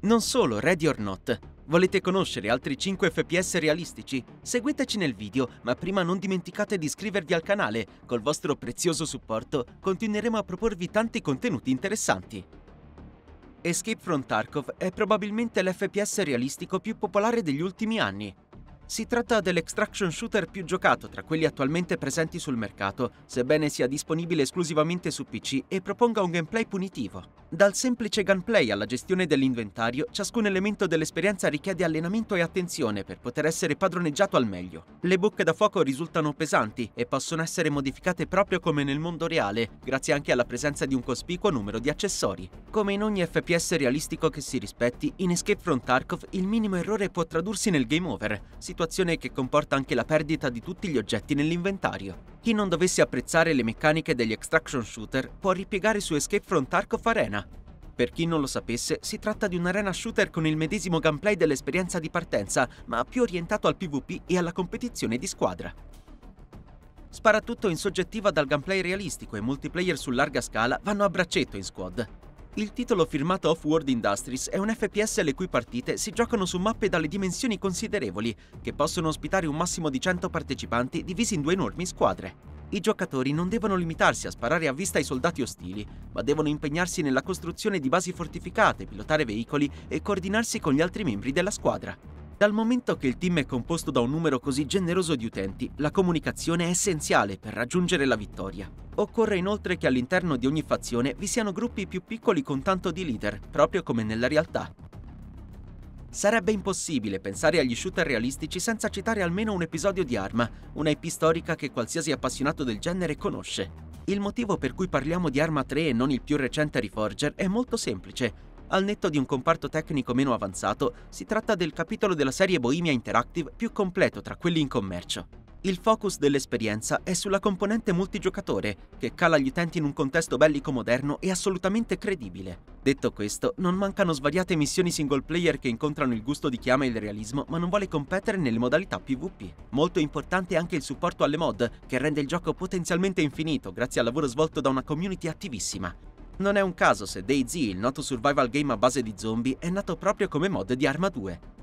Non solo Ready or Not. Volete conoscere altri 5 FPS realistici? Seguiteci nel video, ma prima non dimenticate di iscrivervi al canale. Col vostro prezioso supporto continueremo a proporvi tanti contenuti interessanti. Escape from Tarkov è probabilmente l'FPS realistico più popolare degli ultimi anni. Si tratta dell'extraction shooter più giocato tra quelli attualmente presenti sul mercato, sebbene sia disponibile esclusivamente su PC e proponga un gameplay punitivo. Dal semplice gunplay alla gestione dell'inventario, ciascun elemento dell'esperienza richiede allenamento e attenzione per poter essere padroneggiato al meglio. Le bocche da fuoco risultano pesanti e possono essere modificate proprio come nel mondo reale, grazie anche alla presenza di un cospicuo numero di accessori. Come in ogni FPS realistico che si rispetti, in Escape from Tarkov il minimo errore può tradursi nel game over, situazione che comporta anche la perdita di tutti gli oggetti nell'inventario. Chi non dovesse apprezzare le meccaniche degli extraction shooter può ripiegare su Escape from Tarkov Arena. Per chi non lo sapesse, si tratta di un arena shooter con il medesimo gameplay dell'esperienza di partenza, ma più orientato al PvP e alla competizione di squadra. Spara tutto in soggettiva dal gameplay realistico e multiplayer su larga scala vanno a braccetto in squad. Il titolo firmato Off-World Industries è un FPS le cui partite si giocano su mappe dalle dimensioni considerevoli, che possono ospitare un massimo di 100 partecipanti divisi in due enormi squadre. I giocatori non devono limitarsi a sparare a vista ai soldati ostili, ma devono impegnarsi nella costruzione di basi fortificate, pilotare veicoli e coordinarsi con gli altri membri della squadra. Dal momento che il team è composto da un numero così generoso di utenti, la comunicazione è essenziale per raggiungere la vittoria. Occorre inoltre che all'interno di ogni fazione vi siano gruppi più piccoli con tanto di leader, proprio come nella realtà. Sarebbe impossibile pensare agli shooter realistici senza citare almeno un episodio di Arma, una IP storica che qualsiasi appassionato del genere conosce. Il motivo per cui parliamo di Arma 3 e non il più recente Reforger è molto semplice. Al netto di un comparto tecnico meno avanzato, si tratta del capitolo della serie Bohemia Interactive più completo tra quelli in commercio. Il focus dell'esperienza è sulla componente multigiocatore, che cala gli utenti in un contesto bellico moderno e assolutamente credibile. Detto questo, non mancano svariate missioni single player che incontrano il gusto di chi ama il realismo ma non vuole competere nelle modalità PvP. Molto importante è anche il supporto alle mod, che rende il gioco potenzialmente infinito grazie al lavoro svolto da una community attivissima. Non è un caso se DayZ, il noto survival game a base di zombie, è nato proprio come mod di Arma 2.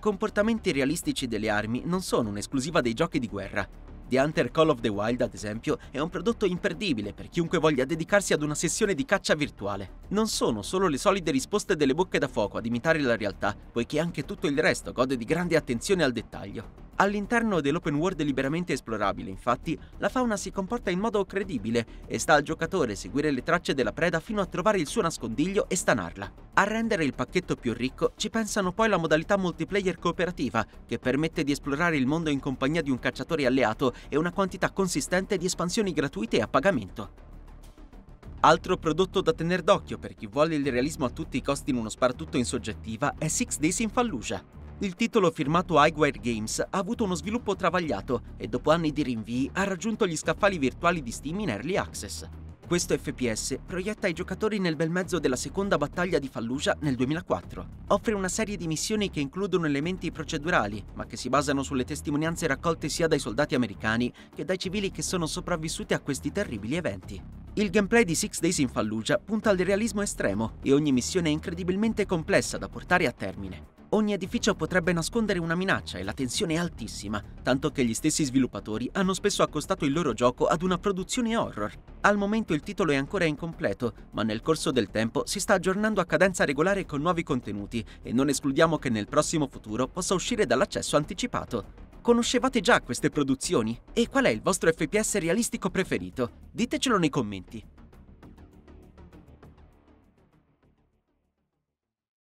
Comportamenti realistici delle armi non sono un'esclusiva dei giochi di guerra. The Hunter Call of the Wild, ad esempio, è un prodotto imperdibile per chiunque voglia dedicarsi ad una sessione di caccia virtuale. Non sono solo le solide risposte delle bocche da fuoco ad imitare la realtà, poiché anche tutto il resto gode di grande attenzione al dettaglio. All'interno dell'open world liberamente esplorabile, infatti, la fauna si comporta in modo credibile e sta al giocatore seguire le tracce della preda fino a trovare il suo nascondiglio e stanarla. A rendere il pacchetto più ricco ci pensano poi la modalità multiplayer cooperativa, che permette di esplorare il mondo in compagnia di un cacciatore alleato e una quantità consistente di espansioni gratuite a pagamento. Altro prodotto da tenere d'occhio per chi vuole il realismo a tutti i costi in uno sparatutto in soggettiva è Six Days in Fallujah. Il titolo firmato Highwire Games ha avuto uno sviluppo travagliato e dopo anni di rinvii ha raggiunto gli scaffali virtuali di Steam in Early Access. Questo FPS proietta i giocatori nel bel mezzo della seconda battaglia di Fallujah nel 2004. Offre una serie di missioni che includono elementi procedurali, ma che si basano sulle testimonianze raccolte sia dai soldati americani che dai civili che sono sopravvissuti a questi terribili eventi. Il gameplay di Six Days in Fallujah punta al realismo estremo e ogni missione è incredibilmente complessa da portare a termine. Ogni edificio potrebbe nascondere una minaccia e la tensione è altissima, tanto che gli stessi sviluppatori hanno spesso accostato il loro gioco ad una produzione horror. Al momento il titolo è ancora incompleto, ma nel corso del tempo si sta aggiornando a cadenza regolare con nuovi contenuti e non escludiamo che nel prossimo futuro possa uscire dall'accesso anticipato. Conoscevate già queste produzioni? E qual è il vostro FPS realistico preferito? Ditecelo nei commenti.